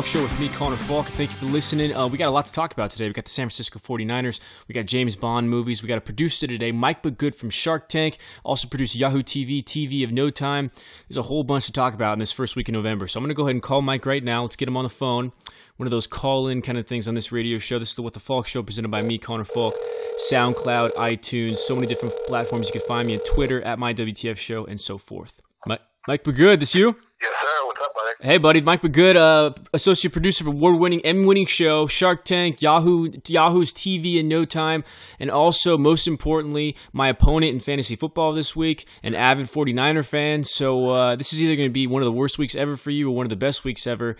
Falk Show with me, Connor Falk. Thank you for listening. Uh, we got a lot to talk about today. We got the San Francisco 49ers. We got James Bond movies. We got a producer today, Mike Good from Shark Tank. Also produced Yahoo TV, TV of No Time. There's a whole bunch to talk about in this first week in November. So I'm going to go ahead and call Mike right now. Let's get him on the phone. One of those call-in kind of things on this radio show. This is the What the Falk Show presented by me, Connor Falk. SoundCloud, iTunes, so many different platforms. You can find me on Twitter at my WTF Show and so forth. Mike, Mike Good, this you? Yes, sir. What's up, buddy? Hey, buddy. Mike Good, uh, associate producer of award-winning, Emmy-winning show Shark Tank, Yahoo, Yahoo's TV in no time, and also, most importantly, my opponent in fantasy football this week, an avid 49er fan. So uh, this is either going to be one of the worst weeks ever for you or one of the best weeks ever.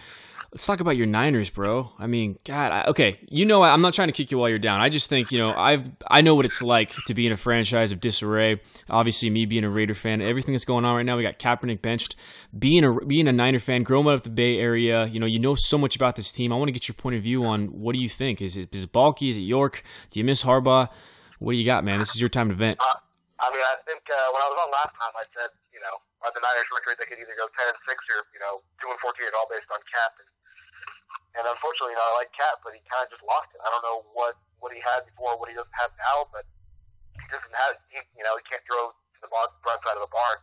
Let's talk about your Niners, bro. I mean, God, I, okay, you know, I'm not trying to kick you while you're down. I just think, you know, I've I know what it's like to be in a franchise of disarray. Obviously, me being a Raider fan, everything that's going on right now, we got Kaepernick benched. Being a being a Niner fan, growing up at the Bay Area, you know, you know so much about this team. I want to get your point of view on what do you think? Is it is it Baalke? Is it York? Do you miss Harbaugh? What do you got, man? This is your time to vent. Uh, I mean, I think uh, when I was on last time, I said, you know, on the Niners record, they could either go 10 and 6 or, you know, 2 and 14, all based on Kap. And and unfortunately, you know, I like Cat, but he kind of just lost it. I don't know what what he had before, what he doesn't have now, but he doesn't have. He, you know, he can't throw to the front side of the barn.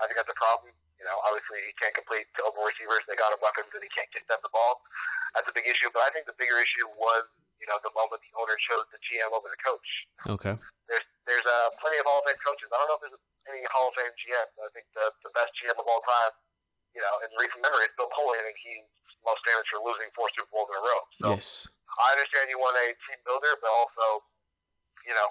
I think that's a problem. You know, obviously he can't complete to open receivers. They got him weapons, and he can't get them the ball. That's a big issue. But I think the bigger issue was, you know, the moment the owner chose the GM over the coach. Okay. There's there's uh, plenty of Hall of Fame coaches. I don't know if there's any Hall of Fame GMs. I think the the best GM of all time, you know, in recent memory is Bill Polian. I think he's most famous for losing four Super Bowls in a row. So yes. I understand you want a team builder, but also, you know,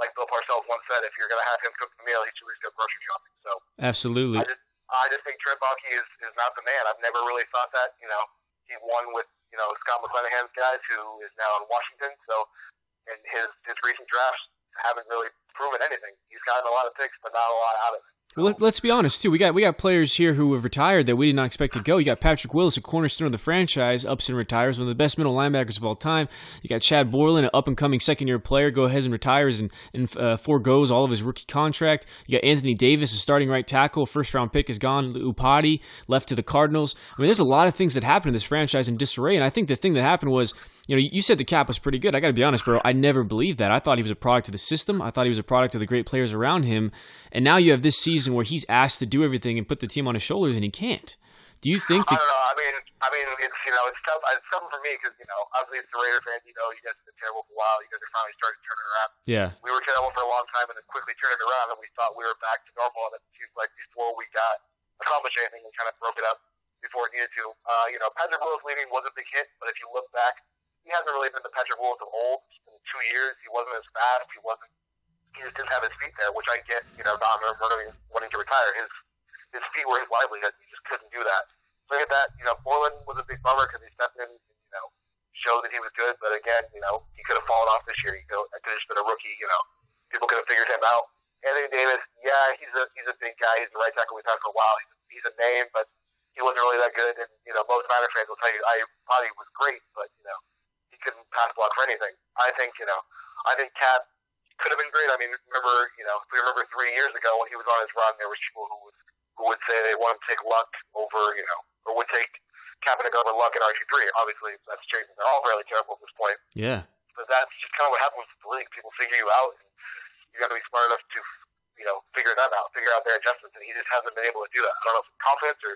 like Bill Parcells once said, if you're going to have him cook the meal, he should at least go grocery shopping. So absolutely. I just, I just think Trent Baalke is, is not the man. I've never really thought that. You know, he won with you know Scott McCloughan's guys, who is now in Washington. So, and his his recent drafts haven't really proven anything. He's gotten a lot of picks, but not a lot out of it. Well, let, us be honest too. We got we got players here who have retired that we did not expect to go. You got Patrick Willis, a cornerstone of the franchise, ups and retires, one of the best middle linebackers of all time. You got Chad Borland, an up and coming second year player, go ahead and retires and and uh, foregoes all of his rookie contract. You got Anthony Davis, a starting right tackle, first round pick is gone. Iupati left to the Cardinals. I mean, there's a lot of things that happened in this franchise in disarray, and I think the thing that happened was you know, you said the Kap was pretty good. I got to be honest, bro. I never believed that. I thought he was a product of the system. I thought he was a product of the great players around him. And now you have this season where he's asked to do everything and put the team on his shoulders, and he can't. Do you think? I don't know. I mean, I mean, it's you know, it's tough. It's tough for me because you know, obviously, it's the Raider fans. You know, you guys have been terrible for a while. You guys are finally starting to turn it around. Yeah. We were terrible for a long time, and then quickly turned it around, and we thought we were back to normal. And it seems like before we got accomplished anything, we kind of broke it up before it needed to. Uh, you know, Patrick Willis leaving was a big hit, but if you look back he hasn't really been the Patrick Willis of old. In two years, he wasn't as fast. He wasn't. He just didn't have his feet there, which I get. You know, not wanting wanting to retire. His his feet were his livelihood. He just couldn't do that. So get that. You know, Borland was a big bummer because he stepped in. You know, showed that he was good, but again, you know, he could have fallen off this year. He could have just been a rookie. You know, people could have figured him out. Anthony Davis, yeah, he's a he's a big guy. He's the right tackle we've had for a while. He's a, he's a name, but he wasn't really that good. And you know, most Niner fans will tell you I he was great, but you know, couldn't pass block for anything. I think, you know, I think Cat could have been great. I mean, remember, you know, if we remember three years ago when he was on his run, there was people who would who would say they want to take Luck over, you know, or would take Kaepernick over Luck at RG three. Obviously, that's changing. They're all fairly terrible at this point. Yeah. But that's just kind of what happens with the league. People figure you out, and you got to be smart enough to, you know, figure them out, figure out their adjustments. And he just hasn't been able to do that. I don't know if it's confidence or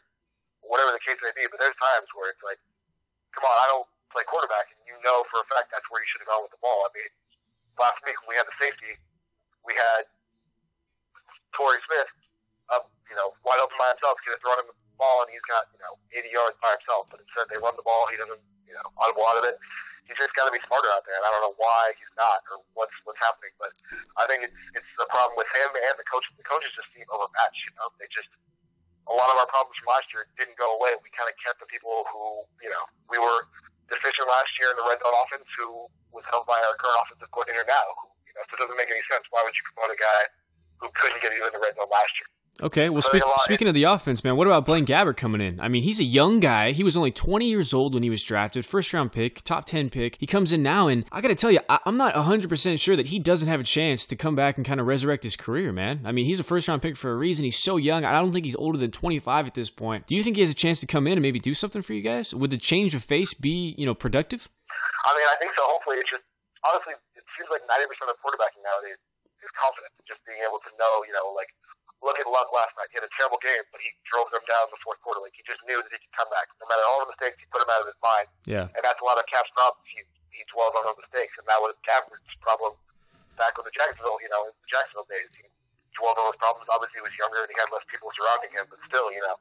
whatever the case may be, but there's times where it's like, come on, I don't play quarterback, and you know for a fact that's where you should have gone with the ball. I mean, last week when we had the safety, we had Torrey Smith up, you know, wide open by himself. Could have thrown him the ball, and he's got, you know, 80 yards by himself. But instead, they run the ball. He doesn't, you know, audible out of it. He's just got to be smarter out there, and I don't know why he's not or what's what's happening. But I think it's it's the problem with him and the coach. The coaches just seem overmatched. You know, they just a lot of our problems from last year didn't go away. We kind of kept the people who, you know, we were deficient last year in the red zone offense who was held by our current offensive coordinator now. You know, so it doesn't make any sense. Why would you promote a guy who couldn't get you in the red zone last year? Okay, well, speak, speaking of the offense, man, what about Blaine Gabbert coming in? I mean, he's a young guy. He was only 20 years old when he was drafted, first round pick, top 10 pick. He comes in now, and I got to tell you, I, am not 100% sure that he doesn't have a chance to come back and kind of resurrect his career, man. I mean, he's a first round pick for a reason. He's so young. I don't think he's older than 25 at this point. Do you think he has a chance to come in and maybe do something for you guys? Would the change of face be, you know, productive? I mean, I think so. Hopefully, it's just, honestly, it seems like 90% of the quarterbacking nowadays is confidence, just being able to know, you know, like, look at Luck last night. He had a terrible game, but he drove them down in the fourth quarter. Like he just knew that he could come back, no matter all the mistakes. He put them out of his mind. Yeah. And that's a lot of Kap's problems. He he dwells on those mistakes, and that was Gabbert's problem back with the Jacksonville, you know, the Jacksonville days. He dwelled on those problems. Obviously, he was younger and he had less people surrounding him, but still, you know.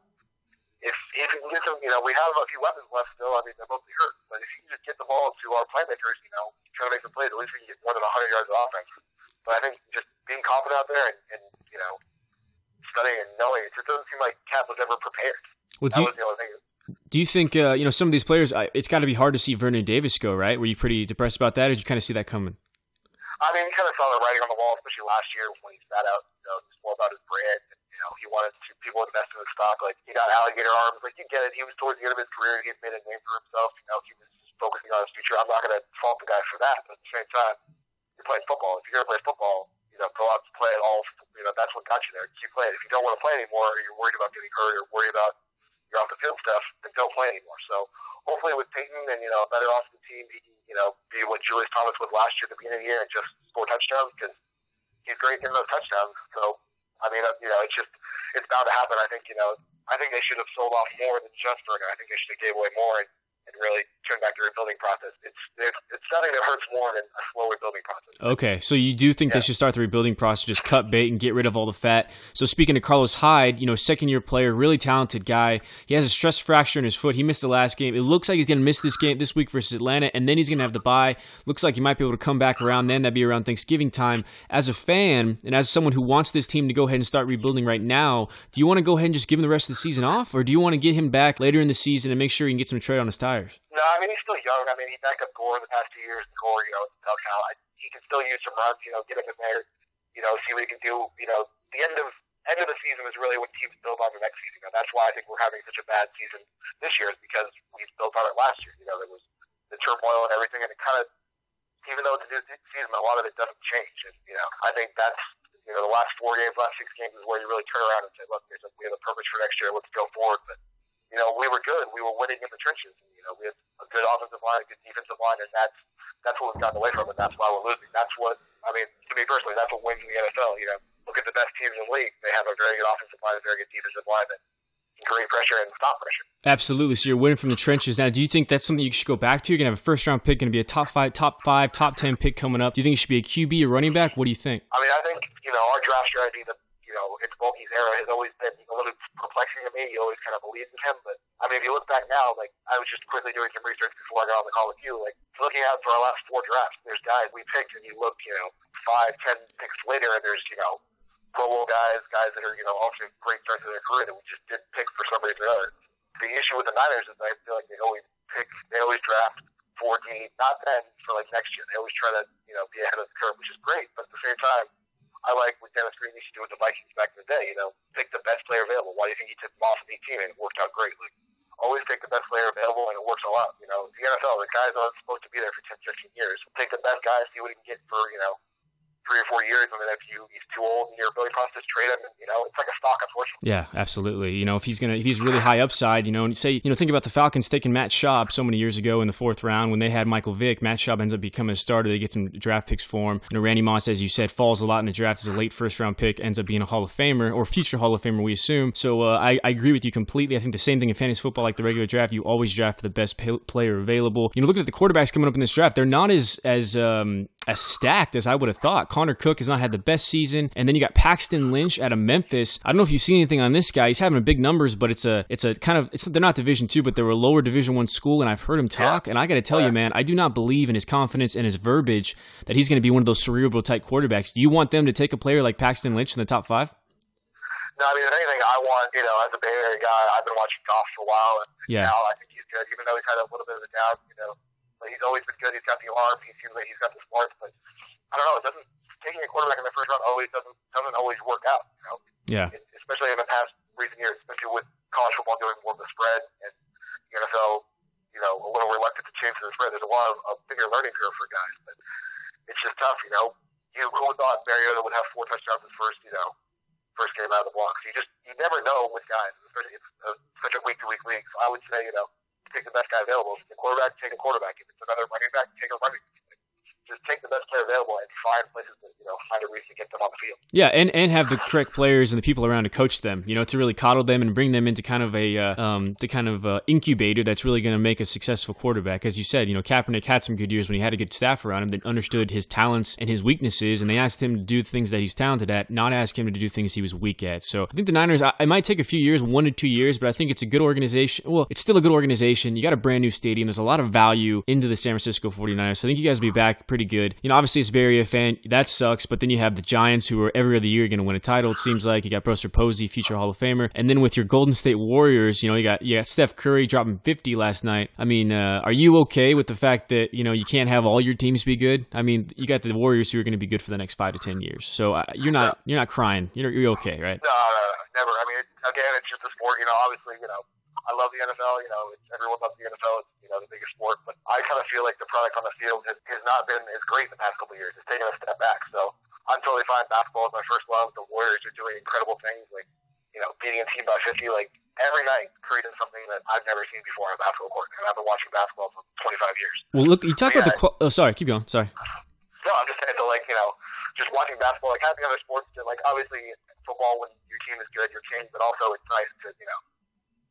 If if can get some, you know, we have a few weapons left still. I mean, they're mostly hurt, but if he can just get the ball to our playmakers, you know, trying to make some plays, at least we can get more than 100 yards of offense. But I think just being confident out there and, and you know, studying and knowing. It just doesn't seem like Kap was ever prepared. Well, do, you, do you think uh, you know some of these players? It's got to be hard to see Vernon Davis go, right? Were you pretty depressed about that, or did you kind of see that coming? I mean, you kind of saw the writing on the wall, especially last year when he sat out. You know, more about his brand. And, you know, he wanted to, people to invest in his stock. Like he got alligator arms. Like you get it. He was towards the end of his career. He had made a name for himself. You know, he was focusing on his future. I'm not going to fault the guy for that, but at the same time, you're playing football. If you're going to play football, you know, go out and play it all. You know, that's what got you there. Keep playing. If you don't want to play anymore, or you're worried about getting hurt, or worried about your off the field stuff, then don't play anymore. So hopefully, with Peyton and you know a better offensive team, he can you know be what Julius Thomas was last year at the beginning of the year and just score touchdowns because he's great in those touchdowns. So I mean, uh, you know, it's just it's bound to happen. I think you know, I think they should have sold off more than just Vernon. I think they should have gave away more. And, and really turn back the rebuilding process. It's, it's, it's something that hurts more than a slow rebuilding process. Okay, so you do think yeah. they should start the rebuilding process, just cut bait and get rid of all the fat. So speaking to Carlos Hyde, you know, second year player, really talented guy. He has a stress fracture in his foot. He missed the last game. It looks like he's going to miss this game this week versus Atlanta, and then he's going to have the bye. Looks like he might be able to come back around then. That'd be around Thanksgiving time. As a fan and as someone who wants this team to go ahead and start rebuilding right now, do you want to go ahead and just give him the rest of the season off, or do you want to get him back later in the season and make sure he can get some tread on his tires? No, I mean he's still young. I mean he backed up Gore the past two years. Gore, you know, now he can still use some runs. You know, get him in there. You know, see what he can do. You know, the end of end of the season is really when teams build on the next season. And that's why I think we're having such a bad season this year is because we built on it last year. You know, there was the turmoil and everything, and it kind of, even though it's a new season, a lot of it doesn't change. And you know, I think that's you know the last four games, last six games is where you really turn around and say, look, we have a purpose for next year. Let's go forward. But you know, we were good. We were winning in the trenches. You know, we had a good offensive line, a good defensive line, and that's that's what we've gotten away from, and that's why we're losing. That's what I mean. To me personally, that's what wins in the NFL. You know, look at the best teams in the league. They have a very good offensive line, a very good defensive line that create pressure and stop pressure. Absolutely. So you're winning from the trenches. Now, do you think that's something you should go back to? You're gonna have a first round pick, gonna be a top five, top five, top ten pick coming up. Do you think it should be a QB, a running back? What do you think? I mean, I think you know our draft strategy. The know, era has always been a little perplexing to me. You always kind of believed in him, but I mean, if you look back now, like I was just quickly doing some research before I got on the call with you, like looking out for our last four drafts, there's guys we picked, and you look, you know, five, ten picks later, and there's you know, Pro Bowl guys, guys that are you know also great starts of their career that we just didn't pick for some reason or other. The issue with the Niners is I feel like they always pick, they always draft 14, not then for like next year. They always try to you know be ahead of the curve, which is great, but at the same time I like what Dennis Green used to do with the Vikings back in the day. You know, pick the best player available. Why do you think he took Moss at 18 and it worked out greatly? Always take the best player available and it works all out. You know, the NFL, the guys aren't supposed to be there for 10, 15 years. Take the best guy, see what he can get for, you know, three or four years, and then if you he's too old in your ability process, trade him. And, you know, it's like a stock, unfortunately. Yeah, absolutely. You know, if he's gonna if he's really high upside, you know, and say you know think about the Falcons taking Matt Schaub so many years ago in the fourth round when they had Michael Vick. Matt Schaub ends up becoming a starter. They get some draft picks for him. You know, Randy Moss, as you said, falls a lot in the draft as a late first round pick, ends up being a Hall of Famer or future Hall of Famer, we assume. So uh, I, I agree with you completely. I think the same thing in fantasy football, like the regular draft, you always draft the best player available. You know, looking at the quarterbacks coming up in this draft, they're not as as um, as stacked as I would have thought. Connor Cook has not had the best season, and then you got Paxton Lynch out of Memphis. I don't know if you've seen anything on this guy. He's having big numbers, but it's a it's a kind of it's they're not Division two, but they're a lower Division one school, and I've heard him talk. Yeah. And I got to tell yeah. you, man, I do not believe in his confidence and his verbiage that he's going to be one of those cerebral type quarterbacks. Do you want them to take a player like Paxton Lynch in the top five? No, I mean, if anything, I want, you know, as a Bay Area guy, I've been watching Goff for a while, and yeah. now I think he's good, even though he's had a little bit of a doubt, you know. He's always been good. He's got the arm. He seems like he's got the smarts, but I don't know. It doesn't taking a quarterback in the first round always doesn't doesn't always work out. You know, Yeah. Especially in the past recent years, especially with college football doing more of the spread and the NFL, you know, a little reluctant to change to the spread. There's a lot of a bigger learning curve for guys, but it's just tough, you know. You who thought Mariota would have four touchdowns his first, you know, first game out of the blocks. You just you never know with guys. Especially it's a, uh, such a week to week league. So I would say, you know, take the best guy available. A quarterback, take a quarterback. If it's another running back, take a running back just take the best player available and find places to you know find a reason to get them on the field. Yeah, and and have the correct players and the people around to coach them. You know, to really coddle them and bring them into kind of a uh, um, the kind of uh, incubator that's really going to make a successful quarterback. As you said, you know, Kaepernick had some good years when he had a good staff around him that understood his talents and his weaknesses, and they asked him to do the things that he's talented at, not ask him to do things he was weak at. So I think the Niners, I, it might take a few years, one to two years, but I think it's a good organization. Well, it's still a good organization. You got a brand new stadium. There's a lot of value into the San Francisco 49ers. So I think you guys will be back pretty good. You know, obviously obviously Bay Area fan. That sucks. But then you have the Giants, who are every other year you're going to win a title. It seems like you got Buster Posey, future Hall of Famer, and then with your Golden State Warriors, you know you got you got Steph Curry dropping 50 last night. I mean, uh, are you okay with the fact that you know you can't have all your teams be good? I mean, you got the Warriors who are going to be good for the next five to ten years. So uh, you're not you're not crying. You're you're okay, right? No, no, no, never. I mean, again, it's just a sport. You know, obviously, you know I love the NFL. You know, it's, everyone loves the NFL. It's you know the biggest sport, but I kind of feel like the product on the field has, has not been as great in the past couple of years. It's taken a step back. So I'm totally fine. Basketball is my first love. The Warriors are doing incredible things, like you know, beating a team by 50. Like every night, Curry does something that I've never seen before on a basketball court, and I've been watching basketball for 25 years. Well, look, you talk but about yeah, the. oh, sorry. Keep going. Sorry. No, I'm just saying that, like you know, just watching basketball, like having other sports, like obviously football when your team is good, you're king, but also it's nice to you know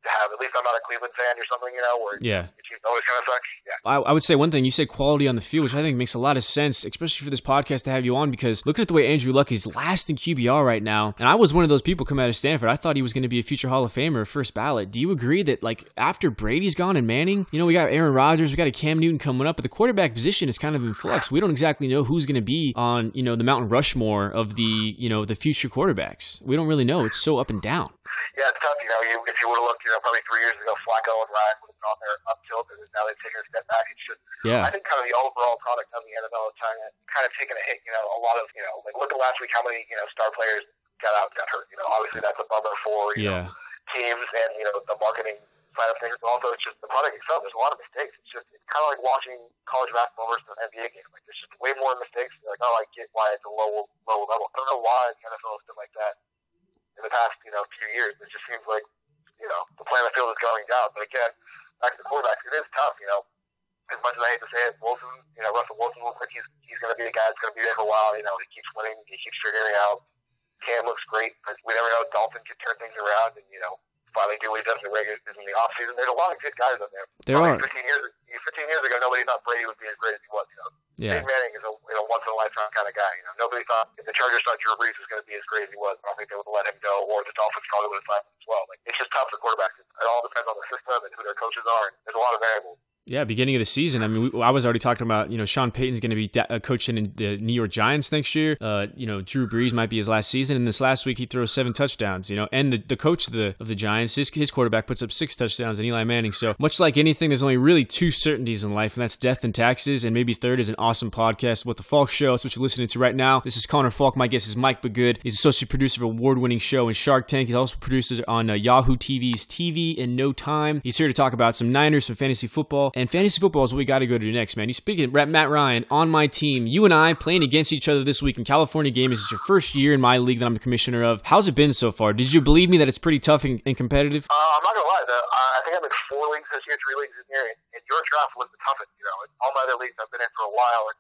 to have. At least I'm not a Cleveland fan or something, you know, where yeah. your always kind of sucks. Yeah. I, I, would say one thing. You said quality on the field, which I think makes a lot of sense, especially for this podcast to have you on because looking at the way Andrew Luck is last in QBR right now, and I was one of those people come out of Stanford. I thought he was going to be a future Hall of Famer, first ballot. Do you agree that like after Brady's gone and Manning, you know, we got Aaron Rodgers, we got a Cam Newton coming up, but the quarterback position is kind of in flux. We don't exactly know who's going to be on you know the Mountain Rushmore of the you know the future quarterbacks. We don't really know. It's so up and down yeah, it's tough. You know, you, if you would have looked, you know, probably three years ago, Flacco and Ryan would have gone there up tilt, and now they've taken a step back. It's just, yeah. I think, kind of the overall product of the NFL is kind of kind of taking a hit. You know, a lot of, you know, like look at last week, how many you know star players got out, got hurt. You know, obviously that's a bummer for you yeah. know teams and you know the marketing side of things, but also it's just the product itself. There's a lot of mistakes. It's just it's kind of like watching college basketball versus an NBA game. Like there's just way more mistakes. You're like, oh, I get why it's a low low level. I don't know why the NFL has been like that in the past, you know, few years. It just seems like you know, the playing field is going down. But again, back to the quarterbacks, it is tough, you know. As much as I hate to say it, Wilson, you know, Russell Wilson looks like he's he's going to be a guy that's going to be there for a while. You know, he keeps winning, he keeps figuring out. Cam looks great, but we never know. Dalton can turn things around, and you know, finally do what he does in the regular in the off season. There's a lot of good guys on there. There Probably are. 15 years, 15 years ago, nobody thought Brady would be as great as he was. You know, yeah. Peyton Manning is a you know, once in a lifetime kind of guy. You know, nobody thought if the Chargers thought Drew Brees was going to be as great as he was. I don't think they would have let him go, or the Dolphins probably would have signed him as well. Like it's just tough for quarterbacks. It all depends on the system and who their coaches are. And there's a lot of variables. Yeah, beginning of the season. I mean, we, I was already talking about you know Sean Payton's going to be uh, coaching in the New York Giants next year. Uh, you know, Drew Brees might be his last season, and this last week he throws seven touchdowns. You know, and the, the coach of the of the Giants, his his quarterback puts up six touchdowns, and Eli Manning. So much like anything, there's only really two certainties in life, and that's death and taxes. And maybe third is an awesome podcast, What the Falk Show. That's what you're listening to right now. This is Connor Falk. My guest is Mike Bagood. He's associate producer of award-winning show in Shark Tank. He's also producer on uh, Yahoo TV's TV in No Time. He's here to talk about some Niners, some fantasy football, and fantasy football is what we got to go to next, man. You speaking Matt Ryan on my team. You and I playing against each other this week in California Games. It's your first year in my league that I'm the commissioner of. How's it been so far? Did you believe me that it's pretty tough and, and competitive? Uh, I'm not gonna lie. The, uh, I think I'm in four leagues this year, three leagues this year, and your draft was the toughest. You know, all my other leagues I've been in for a while, and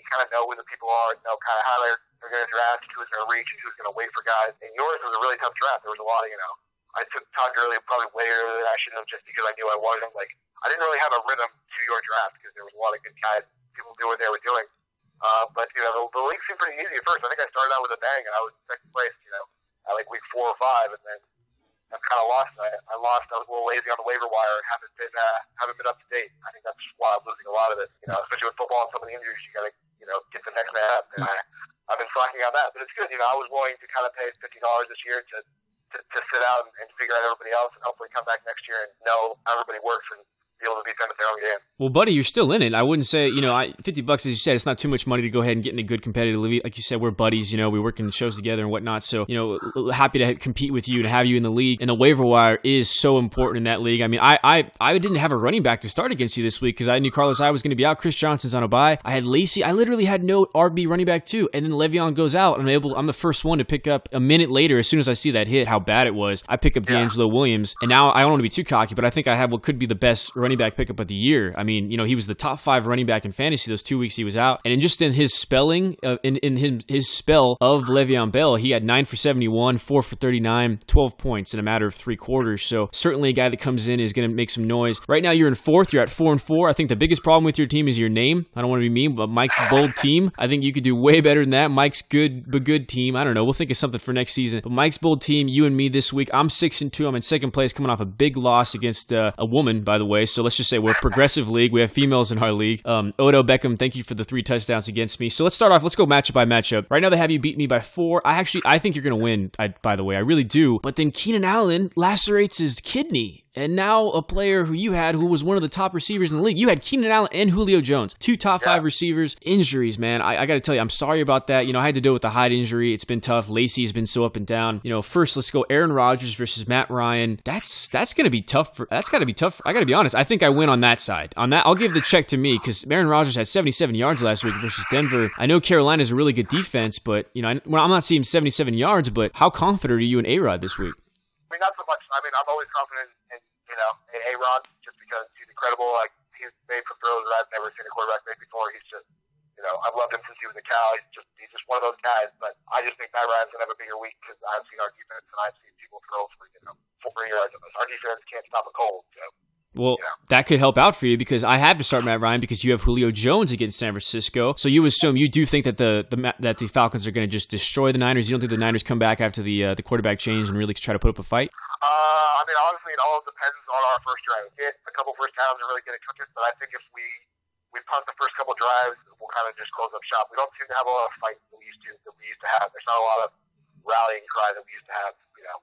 you kind of know who the people are, know kind of how they're they're going to draft, who's going to reach, and who's going to wait for guys. And yours was a really tough draft. There was a lot of you know. I took Todd Gurley probably way earlier than I should have, just because I knew I wasn't. Like I didn't really have a rhythm to your draft because there was a lot of good guys, people do what they were doing. Uh, but you know, the, the league seemed pretty easy at first. I think I started out with a bang, and I was second place. You know, at like week four or five, and then I've kind of lost. I, I lost. I was a little lazy on the waiver wire and haven't been uh, haven't been up to date. I think that's why I'm losing a lot of it. You know, especially with football and so many injuries, you got to you know get the next man up. And I, I've been slacking on that, but it's good. You know, I was willing to kind of pay fifty dollars this year to, to to sit out and, and figure out everybody else, and hopefully come back next year and know everybody works and be able to defend their own game. Well, buddy, you're still in it. I wouldn't say, you know, I, 50 bucks, as you said, it's not too much money to go ahead and get in a good competitive league. Like you said, we're buddies, you know, we work in shows together and whatnot. So, you know, happy to compete with you and have you in the league. And the waiver wire is so important in that league. I mean, I I, I didn't have a running back to start against you this week because I knew Carlos I was going to be out. Chris Johnson's on a bye. I had Lacy. I literally had no RB running back too. And then Le'Veon goes out. I'm able. I'm the first one to pick up a minute later. As soon as I see that hit, how bad it was, I pick up Yeah. DeAngelo Williams. And now I don't want to be too cocky, but I think I have what could be the best running back pickup of the year. I mean, you know, he was the top five running back in fantasy those two weeks he was out, and in just in his spelling, uh, in in his, spell of Le'Veon Bell, he had nine for seventy one, four for 39, 12 points in a matter of three quarters. So certainly a guy that comes in is going to make some noise. Right now you're in fourth. You're at four and four. I think the biggest problem with your team is your name. I don't want to be mean, but Mike's bold team. I think you could do way better than that. Mike's good, but good team. I don't know. We'll think of something for next season. But Mike's bold team, you and me this week. I'm six and two. I'm in second place, coming off a big loss against uh, a woman, by the way. So let's just say we're a progressive league. We have females in our league. Um, Odell Beckham, thank you for the three touchdowns against me. So let's start off. Let's go matchup by matchup. Right now they have you beat me by four. I actually I think you're to win. I, by the way, I really do. But then Keenan Allen lacerates his kidney. And now a player who you had who was one of the top receivers in the league. You had Keenan Allen and Julio Jones, two top Yeah. five receivers. Injuries, man. I, I got to tell you, I'm sorry about that. You know, I had to deal with the Hyde injury. It's been tough. Lacy's been so up and down. You know, first let's go Aaron Rodgers versus Matt Ryan. That's that's gonna be tough. For, that's got to be tough. I got to be honest. I think I win on that side. On that, I'll give the check to me because Aaron Rodgers had 77 yards last week versus Denver. I know Carolina's a really good defense, but you know, I, well, I'm not seeing 77 yards. But how confident are you in A Rod this week? Mean, not so much. I mean, I'm always confident in, you know, in A-Rod just because he's incredible. Like, he's made some throws that I've never seen a quarterback make before. He's just, you know, I've loved him since he was a Cal. He's just, he's just one of those guys. But I just think Matt Ryan's to have a bigger week because I've seen our defense and I've seen people throw for, you know, four yards. On us. Our defense can't stop a cold. So, Well, Yeah. that could help out for you because I have to start Matt Ryan because you have Julio Jones against San Francisco. So you assume you do think that the, the that the Falcons are going to just destroy the Niners. You don't think the Niners come back after the uh, the quarterback change and really try to put up a fight? Uh, I mean, honestly, it all depends on our first drive. We get a couple first downs and really get it cooking, but I think if we we punt the first couple drives, we'll kind of just close up shop. We don't seem to have a lot of fights that we used to that we used to have. There's not a lot of rallying cry that we used to have, you know,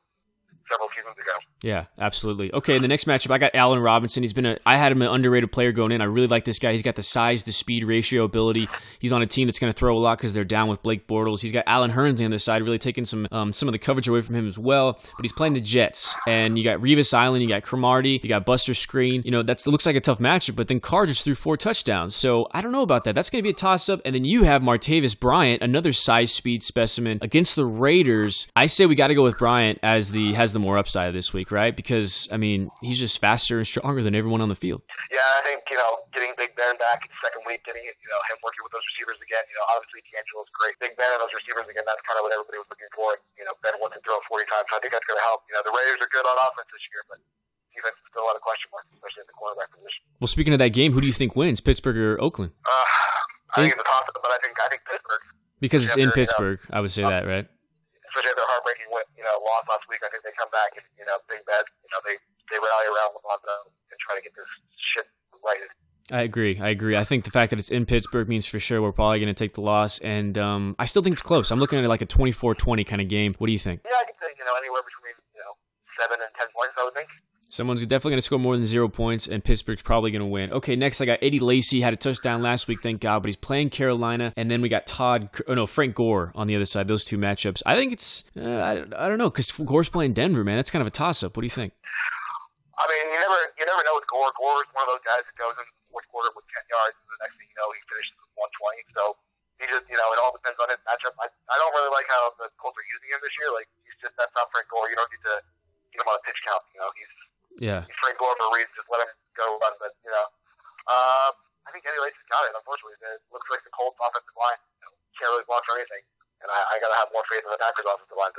several seasons ago. Yeah, absolutely. Okay, in the next matchup, I got Allen Robinson. He's been a I had him an underrated player going in. I really like this guy. He's got the size, the speed ratio ability. He's on a team that's going to throw a lot because they're down with Blake Bortles. He's got Allen Hurns on the side, really taking some um, some of the coverage away from him as well. But he's playing the Jets, and you got Revis Island, you got Cromartie, you got Buster Skrine. You know that looks like a tough matchup. But then Carr just threw four touchdowns, so I don't know about that. That's going to be a toss up. And then you have Martavis Bryant, another size speed specimen against the Raiders. I say we got to go with Bryant as the has the more upside this week, right? Because I mean he's just faster and stronger than everyone on the field. Yeah, I think you know getting Big Ben back in the second week, getting you know him working with those receivers again. You know, obviously DeAngelo's great. Big Ben and those receivers again. That's kind of what everybody was looking for. You know, Ben wants to throw 40 times. So I think that's going to help. You know, the Raiders are good on offense this year, but defense is still a lot of question marks, especially at the quarterback position. Well, speaking of that game, who do you think wins, Pittsburgh or Oakland? Uh, I think it's a toss but I think I think Pittsburgh, Because it's in they're, you know, Pittsburgh, I would say that, right? Especially after their heartbreaking you know, loss last week. I think they come back and you know, Big Ben, you know, they they rally around Lonzo and try to get this shit righted. I agree. I agree. I think the fact that it's in Pittsburgh means for sure we're probably going to take the loss, and um, I still think it's close. I'm looking at it like a 24-20 kind of game. What do you think? Yeah, I can say you know anywhere between you know seven and ten points. I would think. Someone's definitely going to score more than zero points, and Pittsburgh's probably going to win. Okay, next I got Eddie Lacy had a touchdown last week, thank God, but he's playing Carolina, and then we got Todd, oh no, Frank Gore on the other side. Those two matchups. I think it's, uh, I, I don't know, because Gore's playing Denver, man. That's kind of a toss-up. What do you think? I mean, you never you never know with Gore. Gore is one of those guys that goes in the fourth quarter with ten yards, and the next thing you know, he finishes with one twenty. So he just you know it all depends on his matchup. I I don't really like how the Colts are using him this year. Like he's just that's not Frank Gore. You don't need to get him on a pitch count. You know he's Yeah. Frank Gore for reason. Just let him go. But you know, uh, I think Eddie Lacy's got it. Unfortunately, it looks like the Colts offensive line can't really block for anything. And I, I gotta have more faith in the Packers offensive line.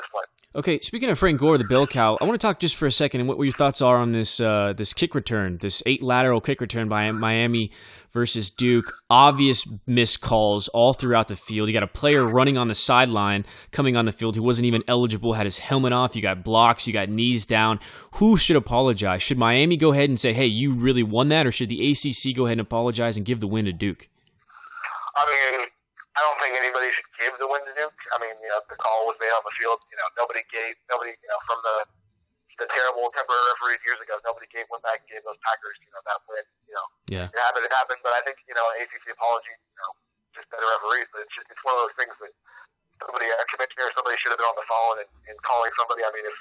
Okay, speaking of Frank Gore, the Bill cow, I want to talk just for a second and what your thoughts are on this uh, this kick return, this eight lateral kick return by Miami versus Duke. Obvious missed calls all throughout the field. You got a player running on the sideline, coming on the field who wasn't even eligible, had his helmet off. You got blocks, you got knees down. Who should apologize? Should Miami go ahead and say, "Hey, you really won that," or should the ACC go ahead and apologize and give the win to Duke? I mean, I don't think anybody should give the win to Duke. I mean, you know, the call was made on the field. You know, nobody gave nobody, you know, from the the terrible temporary referees years ago. Nobody gave one back, and gave those Packers, you know, that win. You know, yeah, it happened. It happened. But I think you know, ACC apology. You know, just better referees. But it's just it's one of those things that somebody, a commissioner, somebody should have been on the phone and, and calling somebody. I mean, if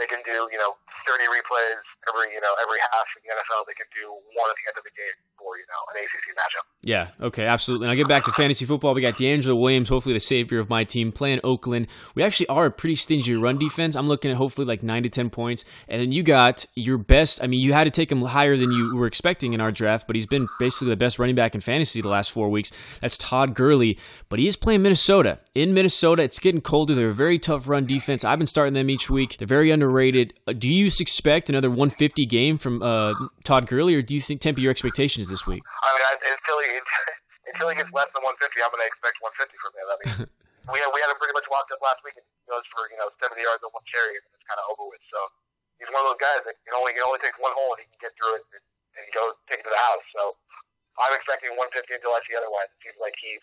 they can do, you know, 30 replays every, you know, every half in the NFL. They can do one at the end of the game for, you an ACC matchup. Yeah, okay, absolutely. And I'll get back to fantasy football. We got DeAngelo Williams, hopefully the savior of my team, playing Oakland. We actually are a pretty stingy run defense. I'm looking at hopefully like 9 to 10 points. And then you got your best, I mean, you had to take him higher than you were expecting in our draft, but he's been basically the best running back in fantasy the last four weeks. That's Todd Gurley. But he is playing Minnesota. In Minnesota, it's getting colder. They're a very tough run defense. I've been starting them each week. They're very underrated. Uh, do you expect another 150 game from uh, Todd Gurley, or do you think temper your expectations this week? I mean, until he until he gets less than 150, I'm going to expect 150 from him. I mean, we had, we had him pretty much locked up last week, and he goes for you know 70 yards on one carry, and it's kind of over with. So he's one of those guys that can only it only takes one hole, and he can get through it, and, and he goes take it to the house. So I'm expecting 150 until I see otherwise. It seems like he's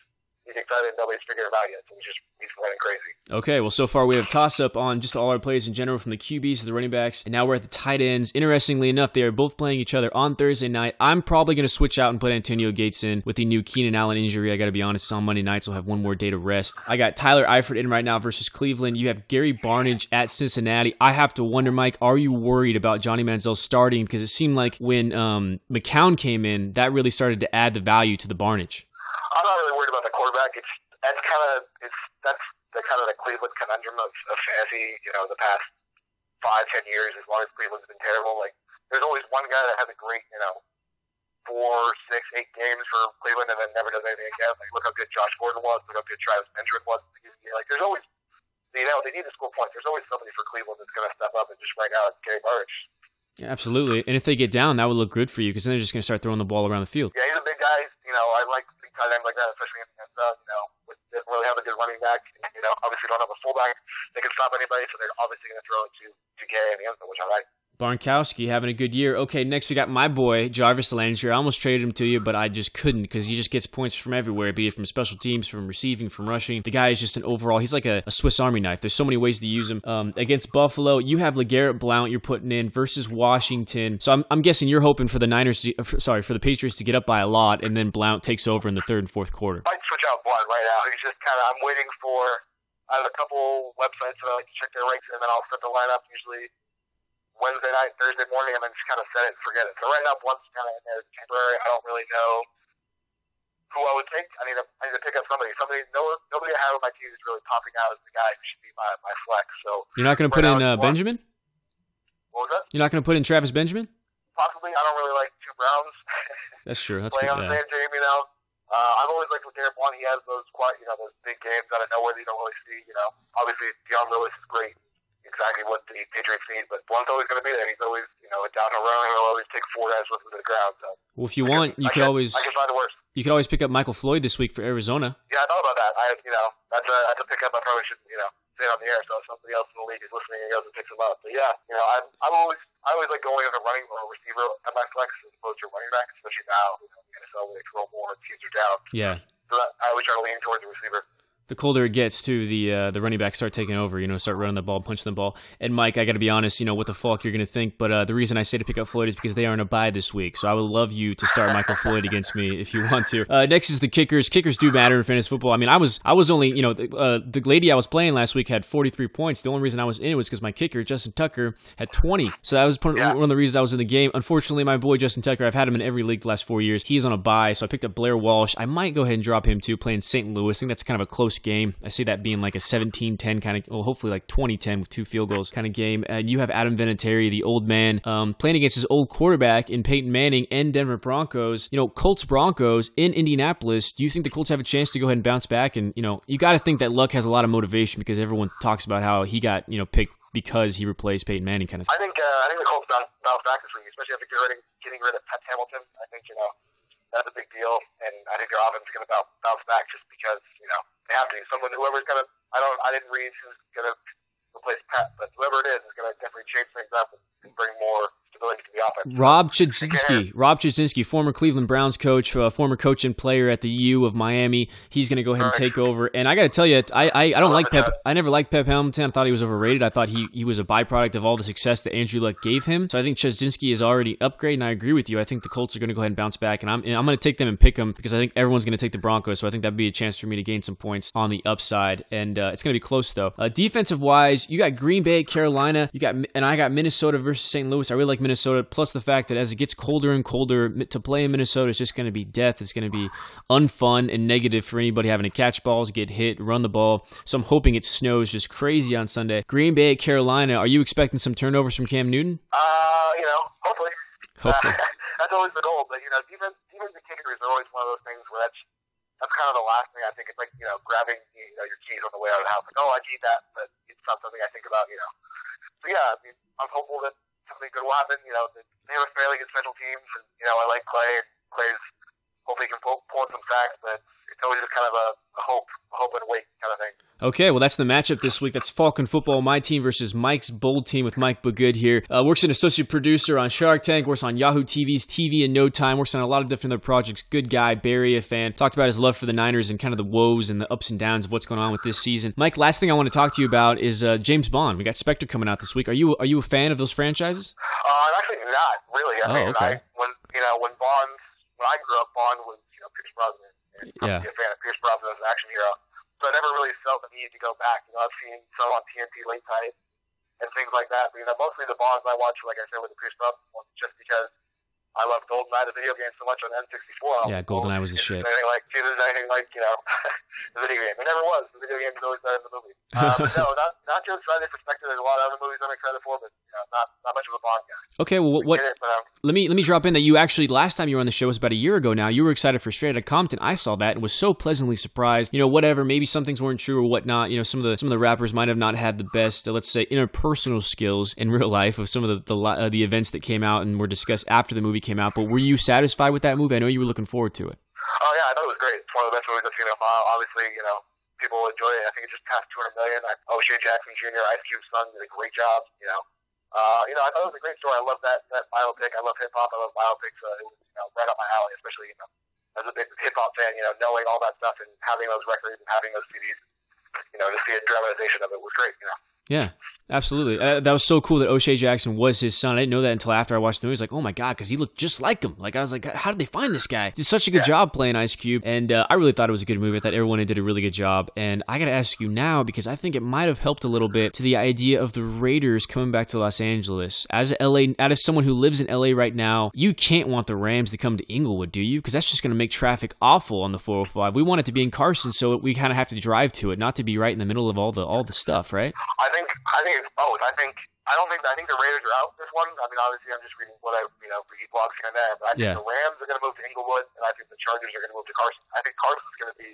he's excited. Nobody's figured him out yet, so he's just he's running crazy. Okay, well, so far we have toss up on just all our plays in general, from the QBs to the running backs, and now we're at the tight ends. Interestingly enough, they are both playing each other on Thursday night. I'm probably going to switch out and put Antonio Gates in with the new Keenan Allen injury. I got to be honest, on Monday nights we'll have one more day to rest. I got Tyler Eifert in right now versus Cleveland. You have Gary Barnidge at Cincinnati. I have to wonder, Mike, are you worried about Johnny Manziel starting? Because it seemed like when um, McCown came in, that really started to add the value to the Barnidge. I'm not really worried about quarterback. It's that's kind of it's that's the kind of the Cleveland conundrum of, of fantasy. You know, the past five ten years, as long as Cleveland's been terrible, like there's always one guy that has a great you know four, six, eight games for Cleveland, and then never does anything again. Like look how good Josh Gordon was. Look how good Travis Benjamin was. Like there's always you know they need to score points. There's always somebody for Cleveland that's going to step up, and just right now it's Gary Barnidge. Yeah, absolutely. And if they get down, that would look good for you because then they're just going to start throwing the ball around the field. Yeah, he's a big guy. You know, I like tight ends like that, especially in the NFL. You know, doesn't really have a good running back. You know, obviously don't have a fullback. They can stop anybody, so they're obviously going to throw it to to Gary in the end which I like. Barnkowski having a good year. Okay, next we got my boy Jarvis Landry. I almost traded him to you, but I just couldn't because he just gets points from everywhere, be it from special teams, from receiving, from rushing. The guy is just an overall. He's like a, a Swiss Army knife. There's so many ways to use him. Um, against Buffalo, you have Legarrette Blount you're putting in versus Washington. So I'm, I'm guessing you're hoping for the Niners, to, sorry, for the Patriots to get up by a lot, and then Blount takes over in the third and fourth quarter. I'd switch out Blount right now. He's just kind of. I'm waiting for. I have a couple websites that I like to check their ranks, and then I'll set the lineup usually Wednesday night, Thursday morning, and then just kind of set it and forget it. So right now, Blount's kind of in there temporary. I don't really know who I would take. I need to I need to pick up somebody. Somebody no nobody I have on my team is really popping out as the guy who should be my, my flex. So you're not going to put in uh, Benjamin. What was that? You're not going to put in Travis Benjamin. Possibly. I don't really like two Browns. That's true. That's playing good, on the same team, you know. Uh, I've always liked with Derek Blount. He has those quite, you know, those big games out of nowhere that you don't really see. You know, obviously Dion Lewis is great, exactly what the Patriots need. But Blount's always going to be there. He's always, you know, down the run. He'll always take four guys with him to the ground. So. Well, if you want, you I could can, always I can find the worst. you could always pick up Michael Floyd this week for Arizona. Yeah, I thought about that. I, you know, that's a that's a pickup. I probably should, you know, say it on the air so if somebody else in the league is listening and goes and picks him up. But yeah, you know, I'm I'm always I always like going as a running or a receiver at my flex as opposed to a running back, especially now. You know, in the NFL they throw more, teams are down. Yeah. So that, I always try to lean towards the receiver. The colder it gets, too, the uh, the running backs start taking over. You know, start running the ball, punching the ball. And Mike, I got to be honest. You know what the fuck you're gonna think, but uh, the reason I say to pick up Floyd is because they are in a bye this week. So I would love you to start Michael Floyd against me if you want to. Uh, next is the kickers. Kickers do matter in fantasy football. I mean, I was I was only you know the, uh, the lady I was playing last week had 43 points. The only reason I was in it was because my kicker Justin Tucker had 20. So that was one of the reasons I was in the game. Unfortunately, my boy Justin Tucker, I've had him in every league the last four years. He's on a bye, so I picked up Blair Walsh. I might go ahead and drop him too, playing St. Louis. I think that's kind of a close game. I see that being like a 17-10 kind of, well, hopefully like 20-10 with two field goals kind of game. And you have Adam Vinatieri, the old man, um, playing against his old quarterback in Peyton Manning and Denver Broncos. You know, Colts Broncos in Indianapolis. Do you think the Colts have a chance to go ahead and bounce back? And you know, you got to think that Luck has a lot of motivation because everyone talks about how he got you know picked because he replaced Peyton Manning kind of thing. I think uh, I think the Colts bounce, bounce back this week, especially after getting getting rid of Pat Hamilton. I think you know that's a big deal, and I think their offense is going to bounce, bounce back just because you know they have to. Someone, whoever's going to, I don't, I didn't read who's going to replace Pat, but whoever it is is going to definitely change things up. And and bring more stability to the offense. Rob Chudzinski, Rob Chudzinski, former Cleveland Browns coach, uh, former coach and player at the U of Miami. He's going to go ahead and take over. And I got to tell you, I, I, I don't like Pep. I never liked Pep Hamilton. I thought he was overrated. I thought he, he was a byproduct of all the success that Andrew Luck gave him. So I think Chudzinski is already upgraded, and I agree with you. I think the Colts are going to go ahead and bounce back, and I'm and I'm going to take them and pick them because I think everyone's going to take the Broncos. So I think that'd be a chance for me to gain some points on the upside, and uh, it's going to be close though. Uh, defensive wise, you got Green Bay, Carolina, you got and I got Minnesota versus St. Louis. I really like Minnesota. Plus the fact that as it gets colder and colder, to play in Minnesota is just going to be death. It's going to be unfun and negative for anybody having to catch balls, get hit, run the ball. So I'm hoping it snows just crazy on Sunday. Green Bay, Carolina. Are you expecting some turnovers from Cam Newton? Uh, you know, hopefully. Hopefully. Uh, that's always the goal, but you know, defense, defense and kickers are always one of those things where that's that's kind of the last thing I think. It's like you know, grabbing you know your keys on the way out of the house. Like, oh, I need that, but it's not something I think about. You know, so yeah, I mean, I'm hopeful that something good will happen. You know, they have a fairly good special teams, and you know, I like Clay. Clay's hopefully can pull, pull in some sacks, but it's always just kind of a, a hope, a hope and wait kind of thing. Okay, well, that's the matchup this week. That's Falcon Football, my team versus Mike's Bold Team with Mike Bogood here. Uh, works an associate producer on Shark Tank, works on Yahoo TV's TV in No Time, works on a lot of different other projects. Good guy, Bay Area fan. Talked about his love for the Niners and kind of the woes and the ups and downs of what's going on with this season. Mike, last thing I want to talk to you about is uh, James Bond. We got Spectre coming out this week. Are you are you a fan of those franchises? Uh, I'm actually not really. I oh, mean, okay. I, when you know when Bond, when I grew up, Bond was you know Pierce Brosnan. And Yeah. I'm a fan of Pierce Brosnan as an action hero. So I never really felt the need to go back. You know, I've seen some on TNT late night and things like that. But you know, mostly the Bonds I watch, like I said, with the Pierce Brosnan ones, just because I love GoldenEye, the video game, so much on N64. Yeah, GoldenEye was the shit. Anything like, see, there's anything like, you know, the video game. It never was. The video game is always better than the movie. Uh, but no, not, not too excited for Spectre. There's a lot of other movies I'm excited for, but, you know, not, not much of a Bond guy. Okay, well, what, what it, but, um, let me let me drop in that you actually last time you were on the show was about a year ago now. You were excited for Straight Outta Compton. I saw that and was so pleasantly surprised. You know, whatever, maybe some things weren't true or whatnot. You know, some of the some of the rappers might have not had the best, uh, let's say, interpersonal skills in real life of some of the the, uh, the events that came out and were discussed after the movie came out. But were you satisfied with that movie? I know you were looking forward to it. Oh yeah, I thought it was great. It's one of the best movies I've seen in a while. Obviously, you know, people enjoy it. I think it just passed 200 million. I, O'Shea Jackson Jr., Ice Cube's son, did a great job. You know, uh, you know, I thought it was a great story. I love that that biopic. I love hip hop. I love biopics. Uh, it was you know right up my alley, especially you know as a big hip hop fan. You know, knowing all that stuff and having those records and having those CDs. You know, to see a dramatization of it was great. You know. Yeah, absolutely. Uh, that was so cool that O'Shea Jackson was his son. I didn't know that until after I watched the movie. I was like, oh my god, because he looked just like him. Like I was like, how did they find this guy? Did such a good Yeah. job playing Ice Cube, and uh, I really thought it was a good movie. I thought everyone did a really good job. And I got to ask you now because I think it might have helped a little bit to the idea of the Raiders coming back to Los Angeles. As LA, as someone who lives in LA right now, you can't want the Rams to come to Inglewood, do you? Because that's just going to make traffic awful on the 405. We want it to be in Carson, so we kind of have to drive to it, not to be right in the middle of all the all the stuff, right? I think I think it's both. I think I don't think I think the Raiders are out this one. I mean, obviously, I'm just reading what I you know read blogs here and there, but I think Yeah. the Rams are going to move to Inglewood, and I think the Chargers are going to move to Carson. I think Carson's going to be.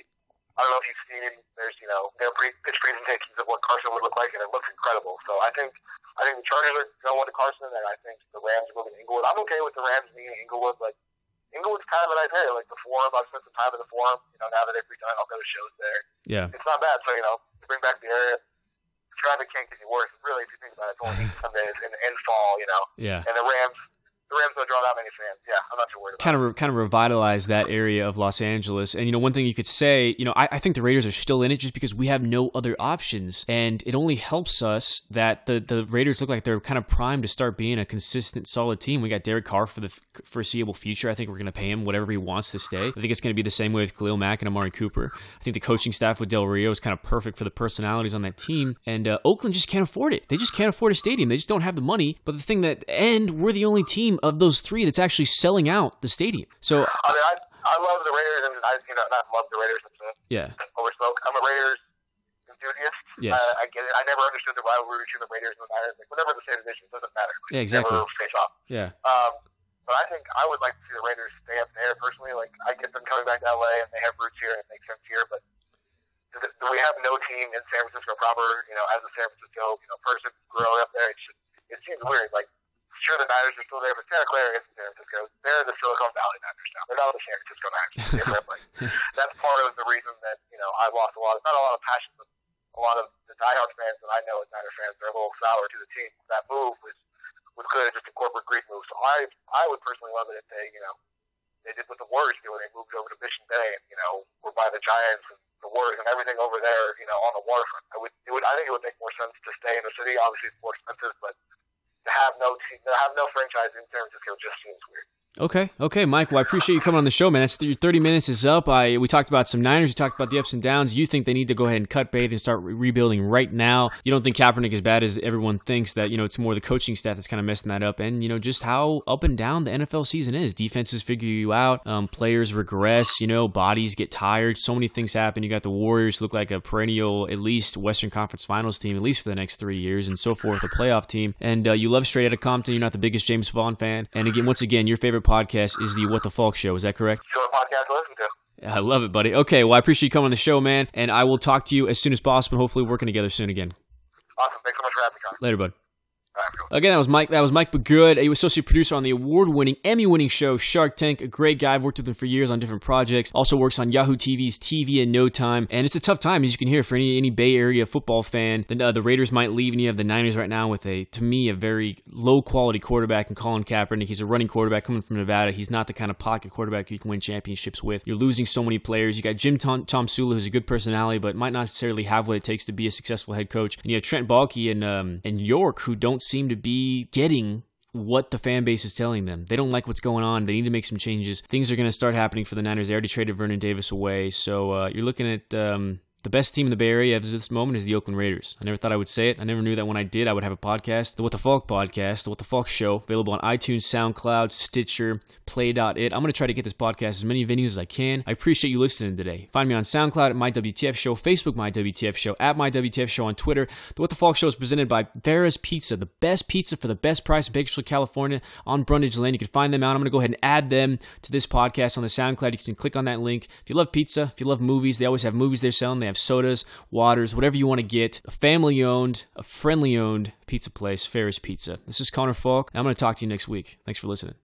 I don't know if you've seen. There's you know their pre- pitch presentations of what Carson would look like, and it looks incredible. So I think I think the Chargers are going to Carson, and I think the Rams are moving to Inglewood. I'm okay with the Rams being in Inglewood, like. Inglewood's kind of a nice area, like the Forum. I've spent some time in the Forum. You know, now that every time I'll go to shows there, Yeah. it's not bad. So you know, bring back the area, traffic can't get any worse. Really, if you think about it, it's only some days in, in fall, you know, Yeah. and the Rams, the Rams don't draw that many fans. Yeah, I'm not too worried about. kind of re- kind of revitalize that area of Los Angeles. And you know, one thing you could say, you know, I, I think the Raiders are still in it just because we have no other options, and it only helps us that the the Raiders look like they're kind of primed to start being a consistent, solid team. We got Derek Carr for the f- foreseeable future. I think we're going to pay him whatever he wants to stay. I think it's going to be the same way with Khalil Mack and Amari Cooper. I think the coaching staff with Del Rio is kind of perfect for the personalities on that team, and uh, Oakland just can't afford it. They just can't afford a stadium. They just don't have the money. But the thing that, and we're the only team of those three that's actually selling out the stadium. So. I mean, I I love the Raiders, and I you know not love the Raiders. It's a yeah, overspoke. I'm a Raiders enthusiast. Yes. Uh, I get it. I never understood the rivalry between the Raiders and the Niners. Like whatever the same division, doesn't matter. Yeah, exactly. Never face off. yeah, Um, but I think I would like to see the Raiders stay up there personally. Like I get them coming back to LA and they have roots here and it makes sense here, but th- we have no team in San Francisco proper. You know, as a San Francisco you know person growing up there, it just it seems weird. Like sure the Niners are still there, but Santa Clara isn't San Francisco. They're the Silicon Valley Niners now. They're not the San Francisco Niners. Like, that's part of the reason that you know I lost a lot. Not a lot of passion, but a lot of the diehard fans that I know as Niner fans are a little sour to the team. That move was was clearly just a corporate greed move. So I I would personally love it if they you know they did what the Warriors do when they moved over to Mission Bay and you know were by the Giants and the Warriors and everything over there you know on the waterfront. I would it would I think it would make more sense to stay in the city. Obviously it's more expensive, but to have no team, to have no franchise in San Francisco just seems weird. Okay, okay, Mike. Well, I appreciate you coming on the show, man. That's your thirty minutes is up. I we talked about some Niners. We talked about the ups and downs. You think they need to go ahead and cut bait and start re- rebuilding right now. You don't think Kaepernick is bad as everyone thinks. That you know it's more the coaching staff that's kind of messing that up, and you know just how up and down the NFL season is. Defenses figure you out. Um, players regress. You know, bodies get tired. So many things happen. You got the Warriors look like a perennial, at least Western Conference Finals team, at least for the next three years, and so forth. A playoff team, and uh, you love straight out of Compton. You're not the biggest James Bond fan, and again, once again, your favorite podcast is the What the Falk Show. Is that correct? Short podcast to listen to. I love it, buddy. Okay, well, I appreciate you coming on the show, man, and I will talk to you as soon as possible. Hopefully, working together soon again. Awesome. Thanks so much for having me, Connor. Later, bud. Again, that was Mike. That was Mike Begood, a associate producer on the award-winning, Emmy-winning show Shark Tank. A great guy. I've worked with him for years on different projects. Also works on Yahoo TV's TV in No Time, and it's a tough time as you can hear for any any Bay Area football fan. The, uh, the Raiders might leave, and you have the Niners right now with a, to me, a very low-quality quarterback in Colin Kaepernick. He's a running quarterback coming from Nevada. He's not the kind of pocket quarterback you can win championships with. You're losing so many players. You got Jim Tom, Tomsula, who's a good personality, but might not necessarily have what it takes to be a successful head coach. And you have Trent Baalke and um, and York, who don't seem to be getting what the fan base is telling them. They don't like what's going on. They need to make some changes. Things are going to start happening for the Niners. They already traded Vernon Davis away. So uh, you're looking at um, the best team in the Bay Area at this moment is the Oakland Raiders. I never thought I would say it. I never knew that when I did, I would have a podcast, the What the Falk podcast, the What the Falk show, available on iTunes, SoundCloud, Stitcher, Play.it. I'm going to try to get this podcast as many venues as I can. I appreciate you listening today. Find me on SoundCloud at My WTF Show, Facebook My WTF Show, at My WTF Show on Twitter. The What the Falk show is presented by Vera's Pizza, the best pizza for the best price in Bakersfield, California, on Brundage Lane. You can find them out. I'm going to go ahead and add them to this podcast on the SoundCloud. You can click on that link. If you love pizza, if you love movies, they always have movies they're selling. They have sodas, waters, whatever you want to get. A family owned, a friendly owned pizza place, Ferris Pizza. This is Connor Falk. I'm going to talk to you next week. Thanks for listening.